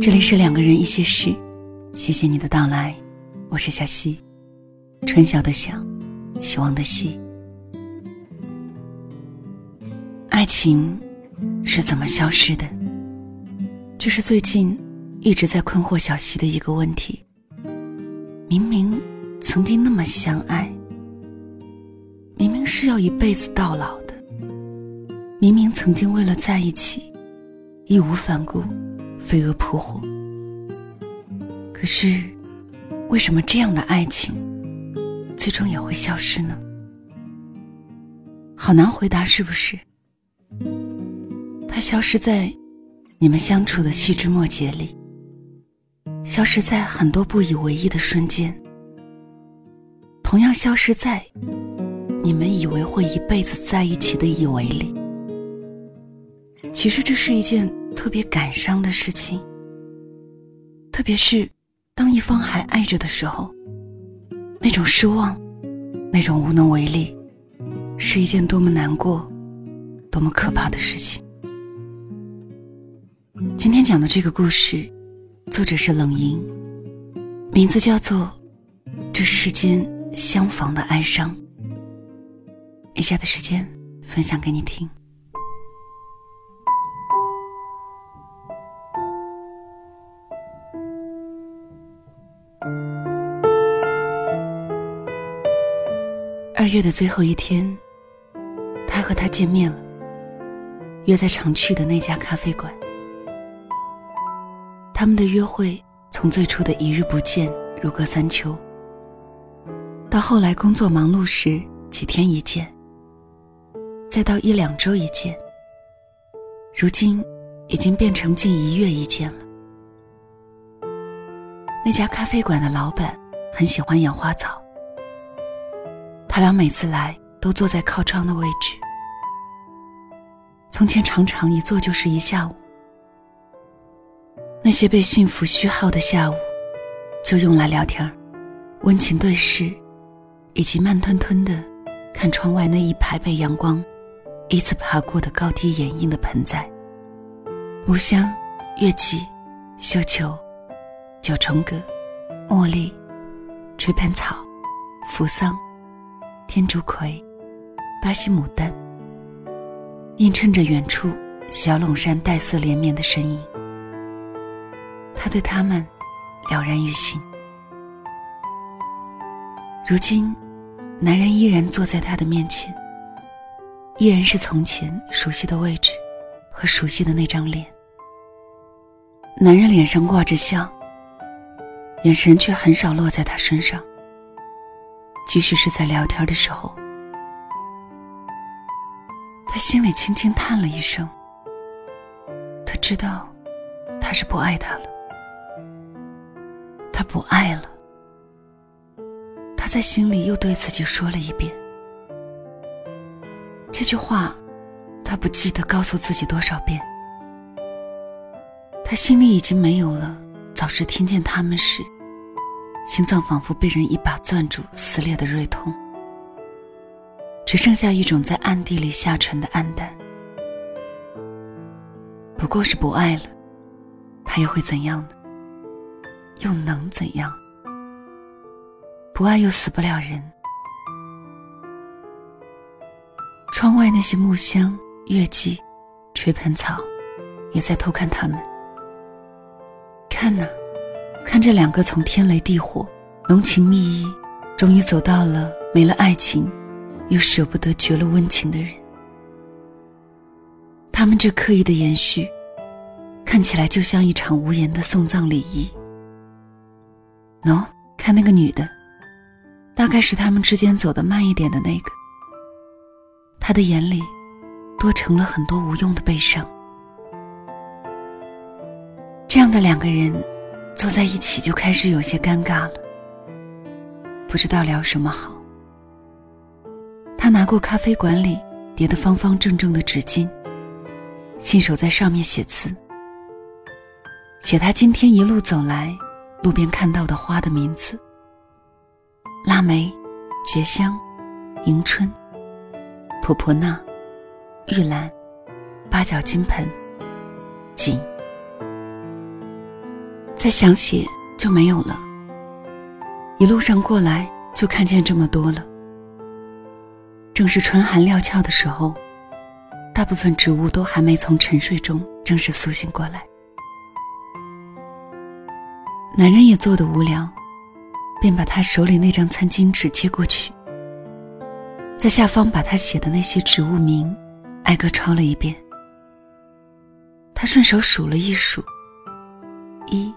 这里是两个人一些事，谢谢你的到来，我是小溪，春晓的晓，希望的希。爱情是怎么消失的？这是最近一直在困惑小溪的一个问题。明明曾经那么相爱，明明是要一辈子到老的，明明曾经为了在一起，义无反顾。飞蛾扑火，可是，为什么这样的爱情最终也会消失呢？好难回答，是不是？它消失在你们相处的细枝末节里，消失在很多不以为意的瞬间，同样消失在你们以为会一辈子在一起的以为里。其实这是一件。特别感伤的事情，特别是当一方还爱着的时候，那种失望，那种无能为力，是一件多么难过、多么可怕的事情。今天讲的这个故事，作者是冷莹，名字叫做《这世间相逢的哀伤》。以下的时间分享给你听。二月的最后一天，他和她见面了，约在常去的那家咖啡馆。他们的约会从最初的一日不见，如隔三秋，到后来工作忙碌时几天一见，再到一两周一见，如今已经变成近一月一见了。那家咖啡馆的老板很喜欢养花草。他俩每次来都坐在靠窗的位置。从前常常一坐就是一下午。那些被幸福虚耗的下午，就用来聊天温情对视，以及慢吞吞的看窗外那一排被阳光一次爬过的高低掩映的盆栽。木香、月季、绣球、九重葛、茉莉、垂盆草、扶桑。天竺葵、巴西牡丹，映衬着远处小垄山黛色连绵的身影。他对他们了然于心。如今，男人依然坐在他的面前，依然是从前熟悉的位置和熟悉的那张脸。男人脸上挂着笑，眼神却很少落在他身上。即使是在聊天的时候，他心里轻轻叹了一声。他知道，他是不爱他了，他不爱了。他在心里又对自己说了一遍这句话，他不记得告诉自己多少遍。他心里已经没有了早时听见他们时。心脏仿佛被人一把攥住，撕裂的锐痛，只剩下一种在暗地里下沉的暗淡。不过是不爱了，他又会怎样呢？又能怎样？不爱又死不了人。窗外那些木香、月季、垂盆草，也在偷看他们。看呐。看这两个从天雷地火、浓情蜜意，终于走到了没了爱情，又舍不得绝了温情的人。他们这刻意的延续，看起来就像一场无言的送葬礼仪。喏，看那个女的，大概是他们之间走得慢一点的那个。他的眼里，多成了很多无用的悲伤。这样的两个人。坐在一起就开始有些尴尬了，不知道聊什么好。他拿过咖啡馆里叠的方方正正的纸巾，信手在上面写字，写他今天一路走来路边看到的花的名字：腊梅、结香、迎春、婆婆那、玉兰、八角金盆、锦。再想写就没有了。一路上过来就看见这么多了。正是春寒料峭的时候，大部分植物都还没从沉睡中正式苏醒过来。男人也坐得无聊，便把他手里那张餐巾纸接过去，在下方把他写的那些植物名挨个抄了一遍。他顺手数了一数，一、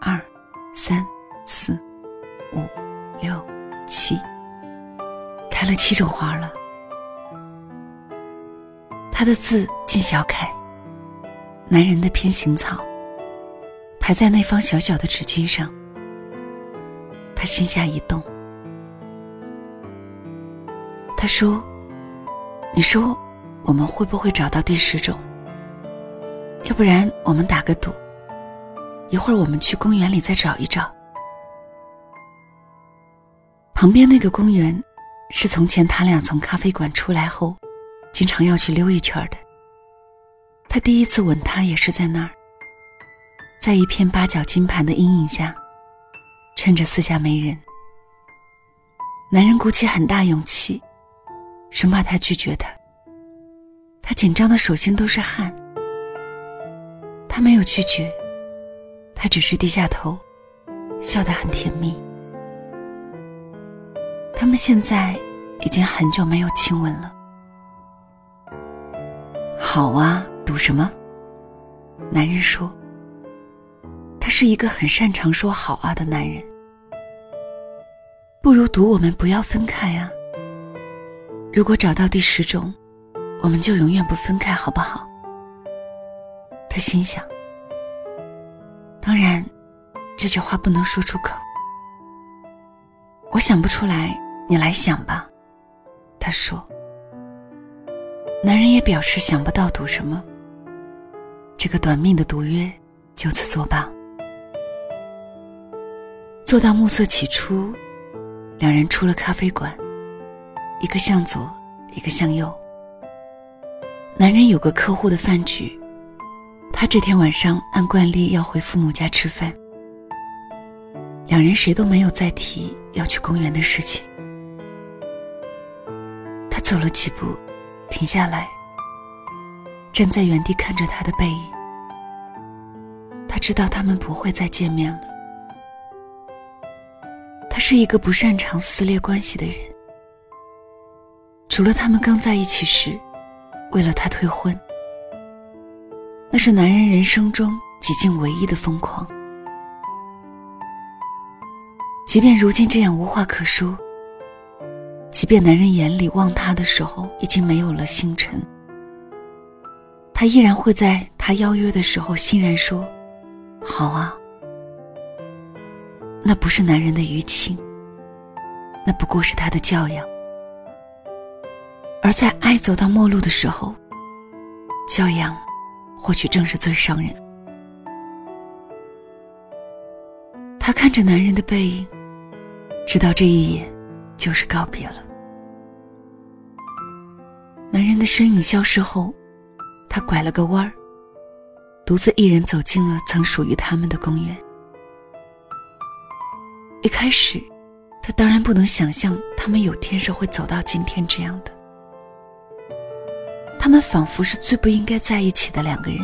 二、三、四、五、六、七，开了七种花了。他的字尽小楷，男人的偏行草。排在那方小小的纸巾上，他心下一动。他说：“你说，我们会不会找到第十种？要不然我们打个赌，一会儿我们去公园里再找一找。旁边那个公园，是从前他俩从咖啡馆出来后，经常要去溜一圈的。他第一次吻她也是在那儿。”在一片八角金盘的阴影下，趁着四下没人，男人鼓起很大勇气，生怕他拒绝他。他紧张的手心都是汗。他没有拒绝，他只是低下头，笑得很甜蜜。他们现在已经很久没有亲吻了。好啊，赌什么？男人说。他是一个很擅长说好啊的男人，不如赌我们不要分开啊。如果找到第十种，我们就永远不分开，好不好？他心想。当然，这句话不能说出口。我想不出来，你来想吧。他说。男人也表示想不到赌什么。这个短命的赌约就此作罢。坐到暮色起初，两人出了咖啡馆，一个向左，一个向右。男人有个客户的饭局，他这天晚上按惯例要回父母家吃饭。两人谁都没有再提要去公园的事情。他走了几步，停下来，站在原地看着他的背影。他知道他们不会再见面了。他是一个不擅长撕裂关系的人，除了他们刚在一起时，为了他退婚，那是男人人生中几近唯一的疯狂。即便如今这样无话可说，即便男人眼里望他的时候已经没有了星辰，他依然会在他邀约的时候欣然说：“好啊。”那不是男人的余情，那不过是他的教养。而在爱走到末路的时候，教养或许正是最伤人。他看着男人的背影，知道这一眼就是告别了。男人的身影消失后，他拐了个弯儿，独自一人走进了曾属于他们的公园。一开始，他当然不能想象他们有天是会走到今天这样的。他们仿佛是最不应该在一起的两个人，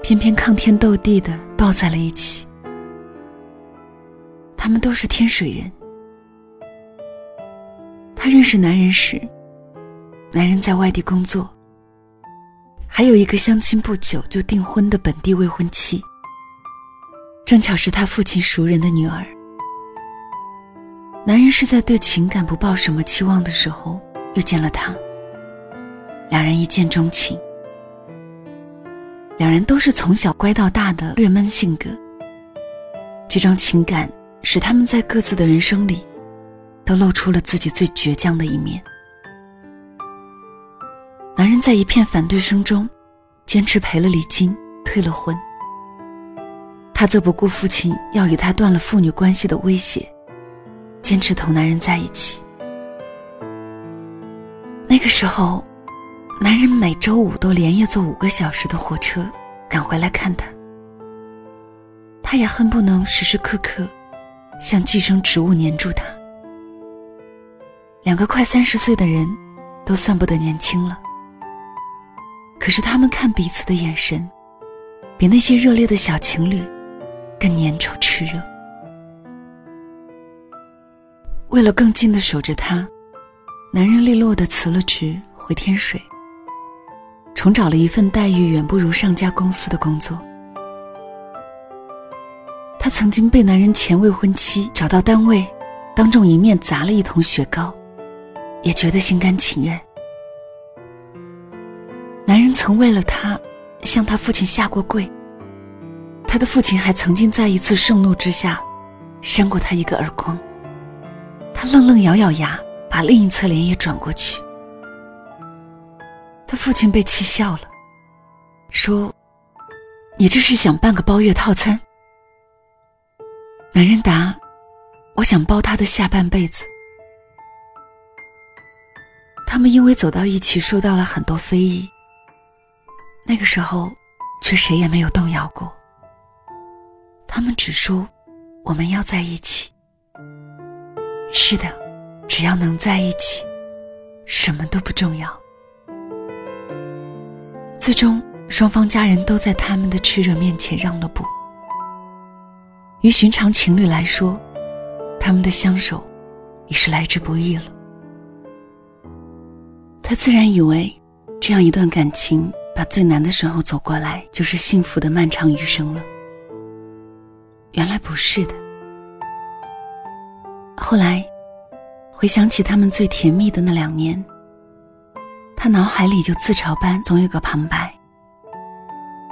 偏偏抗天斗地的抱在了一起。他们都是天水人。他认识男人时，男人在外地工作，还有一个相亲不久就订婚的本地未婚妻。正巧是他父亲熟人的女儿。男人是在对情感不抱什么期望的时候遇见了她，两人一见钟情。两人都是从小乖到大的略闷性格。这种情感使他们在各自的人生里，都露出了自己最倔强的一面。男人在一片反对声中，坚持赔了礼金，退了婚。他则不顾父亲要与他断了父女关系的威胁，坚持同男人在一起。那个时候，男人每周五都连夜坐五个小时的火车赶回来看她。他也恨不能时时刻刻像寄生植物黏住他。两个快三十岁的人，都算不得年轻了。可是他们看彼此的眼神，比那些热烈的小情侣更粘稠炽热。为了更近的守着她，男人利落的辞了职，回天水，重找了一份待遇远不如上家公司的工作。他曾经被男人前未婚妻找到单位，当众一面砸了一桶雪糕。也觉得心甘情愿。男人曾为了她向他父亲下过跪。他的父亲还曾经在一次盛怒之下，扇过他一个耳光。他愣愣咬咬牙，把另一侧脸也转过去。父亲被气笑了，说：“你这是想办个包月套餐？”男人答：“我想包他的下半辈子。”他们因为走到一起受到了很多非议，那个时候，却谁也没有动摇过。他们只说：“我们要在一起。”是的，只要能在一起，什么都不重要。最终，双方家人都在他们的炽热面前让了步。于寻常情侣来说，他们的相守已是来之不易了。他自然以为，这样一段感情把最难的时候走过来，就是幸福的漫长余生了。原来不是的。后来，回想起他们最甜蜜的那两年，他脑海里就自嘲般总有个旁白：“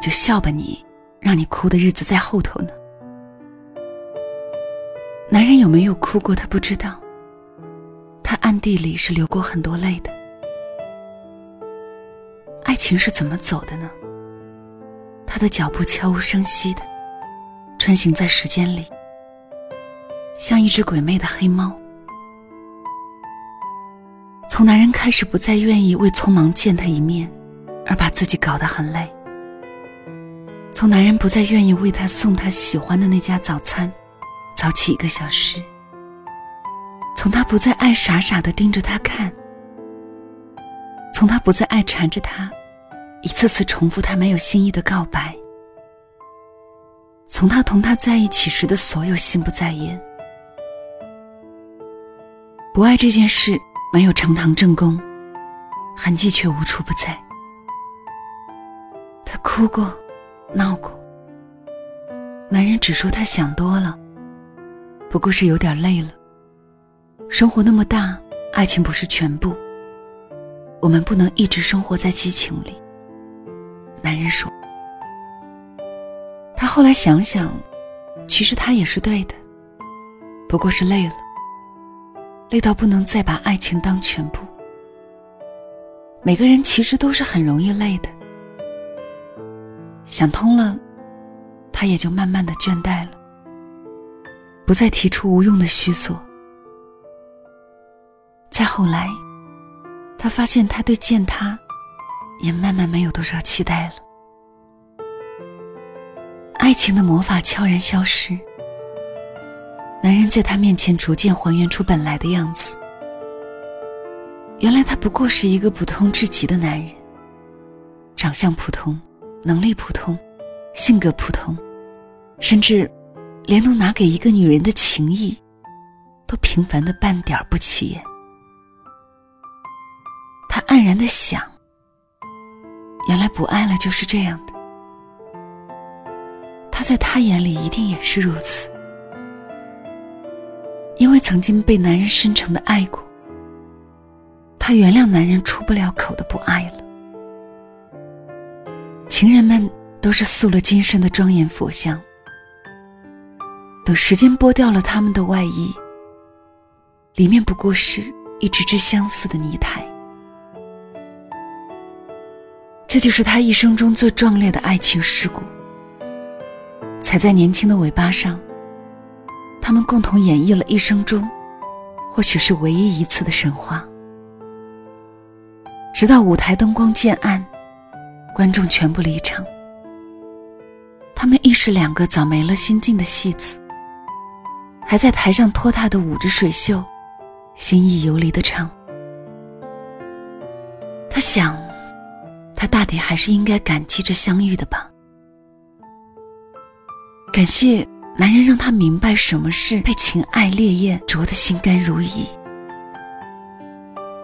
就笑吧你，让你哭的日子在后头呢。”男人有没有哭过，他不知道。他暗地里是流过很多泪的。爱情是怎么走的呢？他的脚步悄无声息的穿行在时间里，像一只鬼魅的黑猫。从男人开始不再愿意为匆忙见他一面而把自己搞得很累，从男人不再愿意为他送他喜欢的那家早餐早起一个小时，从他不再爱傻傻的盯着他看，从他不再爱缠着他。一次次重复他没有心意的告白，从他同他在一起时的所有心不在焉，不爱这件事没有呈堂证供，痕迹却无处不在。他哭过，闹过，男人只说他想多了，不过是有点累了。生活那么大，爱情不是全部，我们不能一直生活在激情里。男人说：“他后来想想，其实他也是对的，不过是累了，累到不能再把爱情当全部。每个人其实都是很容易累的。想通了，他也就慢慢的倦怠了，不再提出无用的虚索。再后来，他发现他对见他。”也慢慢没有多少期待了。爱情的魔法悄然消失，男人在他面前逐渐还原出本来的样子。原来他不过是一个普通至极的男人，长相普通，能力普通，性格普通，甚至连能拿给一个女人的情谊，都平凡的半点不起眼。他黯然的想。原来不爱了就是这样的，他在他眼里一定也是如此，因为曾经被男人深沉的爱过，他原谅男人出不了口的不爱了。情人们都是塑了金身的庄严佛像，等时间剥掉了他们的外衣，里面不过是一只只相似的泥胎。这就是他一生中最壮烈的爱情事故，踩在年轻的尾巴上。他们共同演绎了一生中，或许是唯一一次的神话。直到舞台灯光渐暗，观众全部离场，他们亦是两个早没了心境的戏子，还在台上拖沓的舞着水袖，心意游离的唱。他想，他大抵还是应该感激这相遇的吧，感谢男人让他明白什么是被情爱烈焰灼得心甘如饴。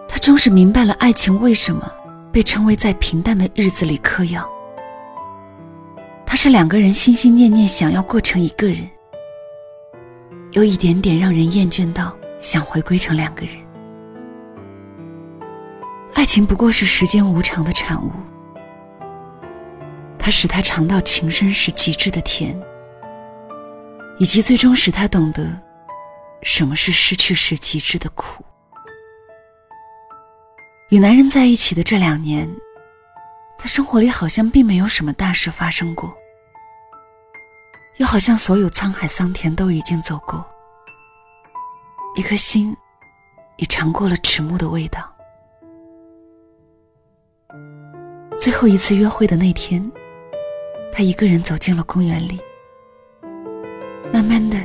他终是明白了爱情为什么被称为在平淡的日子里嗑药。他是两个人心心念念想要过成一个人，有一点点让人厌倦到想回归成两个人。爱情不过是时间无常的产物，它使他尝到情深时极致的甜，以及最终使他懂得什么是失去时极致的苦。与男人在一起的这两年，他生活里好像并没有什么大事发生过，又好像所有沧海桑田都已经走过，一颗心已尝过了迟暮的味道。最后一次约会的那天，他一个人走进了公园里，慢慢的、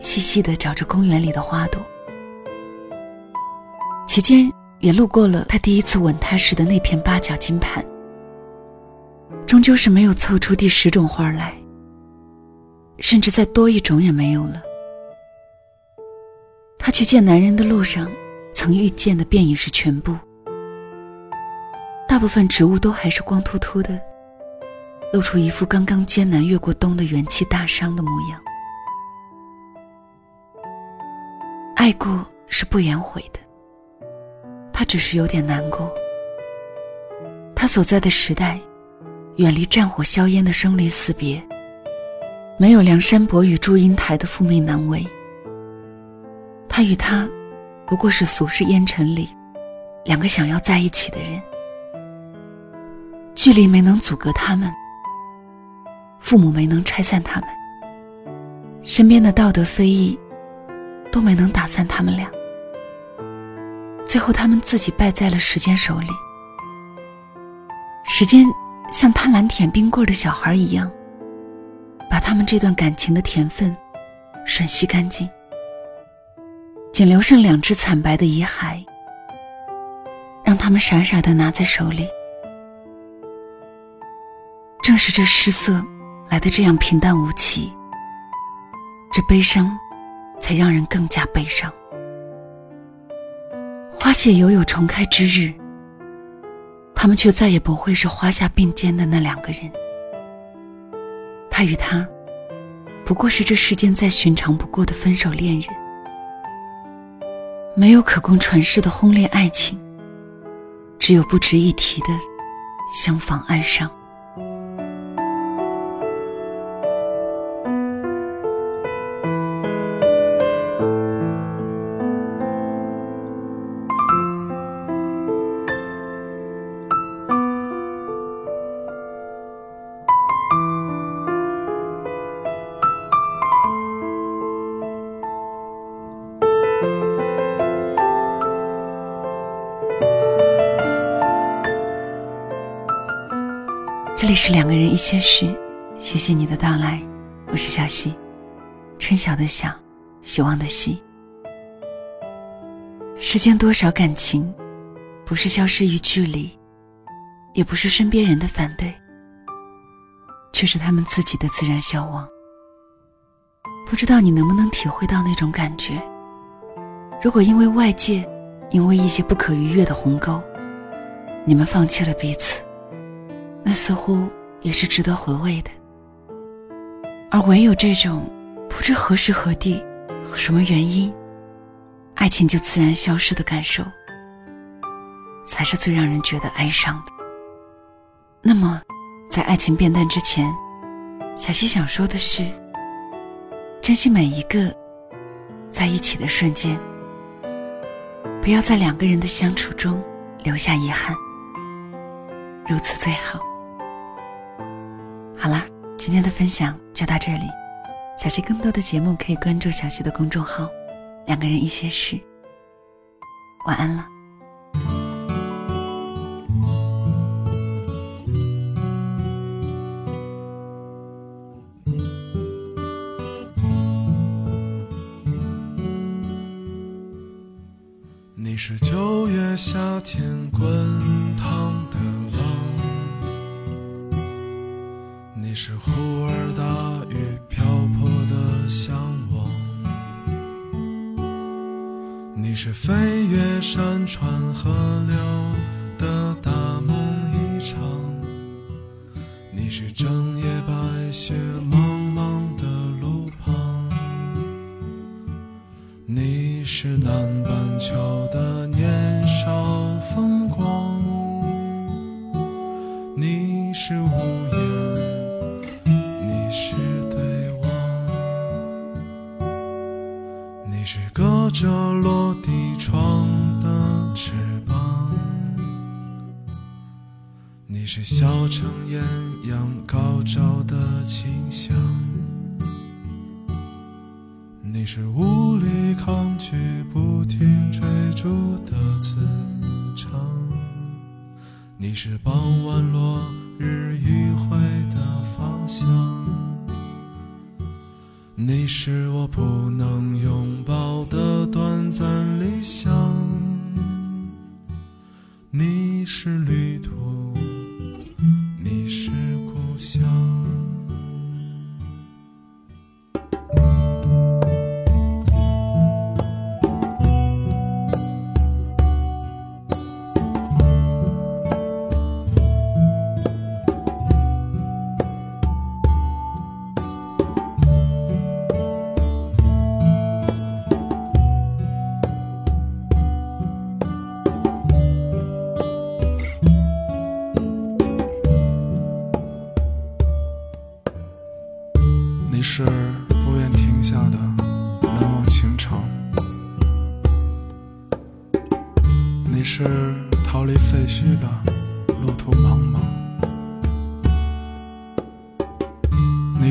细细的找着公园里的花朵，期间。也路过了他第一次吻她时的那片八角金盘，终究是没有凑出第十种花来，甚至再多一种也没有了。他去见男人的路上，曾遇见的便已是全部，大部分植物都还是光秃秃的，露出一副刚刚艰难越过冬的元气大伤的模样。爱过是不言悔的。他只是有点难过。他所在的时代，远离战火硝烟的生离死别，没有梁山伯与祝英台的父命难违。他与他，不过是俗世烟尘里，两个想要在一起的人。距离没能阻隔他们，父母没能拆散他们，身边的道德非议，都没能打散他们俩。最后，他们自己败在了时间手里。时间像贪婪舔冰棍的小孩一样，把他们这段感情的甜分吮吸干净，仅留剩两只惨白的遗骸，让他们傻傻的拿在手里。正是这失色来的这样平淡无奇，这悲伤才让人更加悲伤。花谢犹有重开之日，他们却再也不会是花下并肩的那两个人。他与她，不过是这世间再寻常不过的分手恋人，没有可供传世的轰烈爱情，只有不值一提的相逢爱上。是两个人一些事，谢谢你的到来，我是小溪，春晓的晓，希望的希。世间多少感情，不是消失于距离，也不是身边人的反对，却是他们自己的自然消亡。不知道你能不能体会到那种感觉？如果因为外界，因为一些不可逾越的鸿沟，你们放弃了彼此。似乎也是值得回味的，而唯有这种不知何时何地、什么原因，爱情就自然消失的感受，才是最让人觉得哀伤的。那么，在爱情变淡之前，小溪想说的是：珍惜每一个在一起的瞬间，不要在两个人的相处中留下遗憾，如此最好。好啦今天的分享就到这里。小溪更多的节目可以关注小溪的公众号两个人一些事。晚安了。你是九月夏天滚你是小城艳阳高照的清香。你是无力抗拒、不停追逐的磁场，你是傍晚落日余晖的方向，你是我不能拥抱的短暂理想，你是旅途，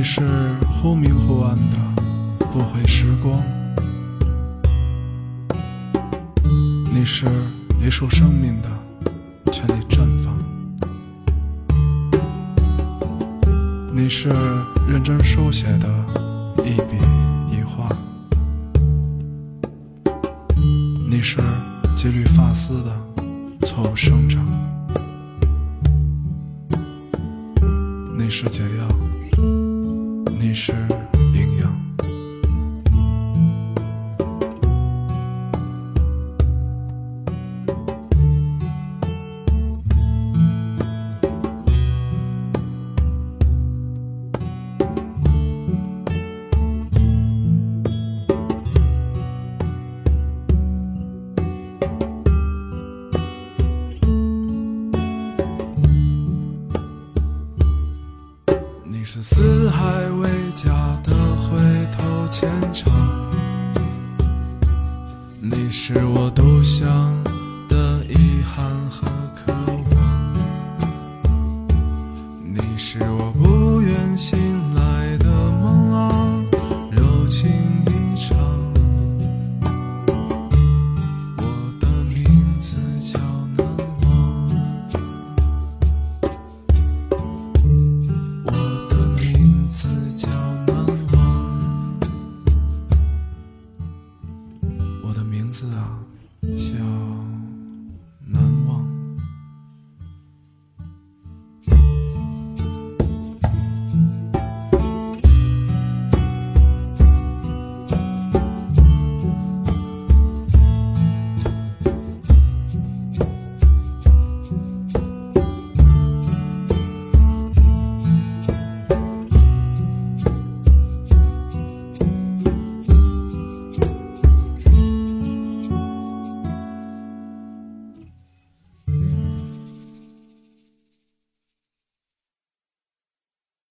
你是忽明忽暗的不悔时光，你是一束生命的全力绽放。你是认真书写的一笔一画，你是几缕发丝的错误生长，你是解药，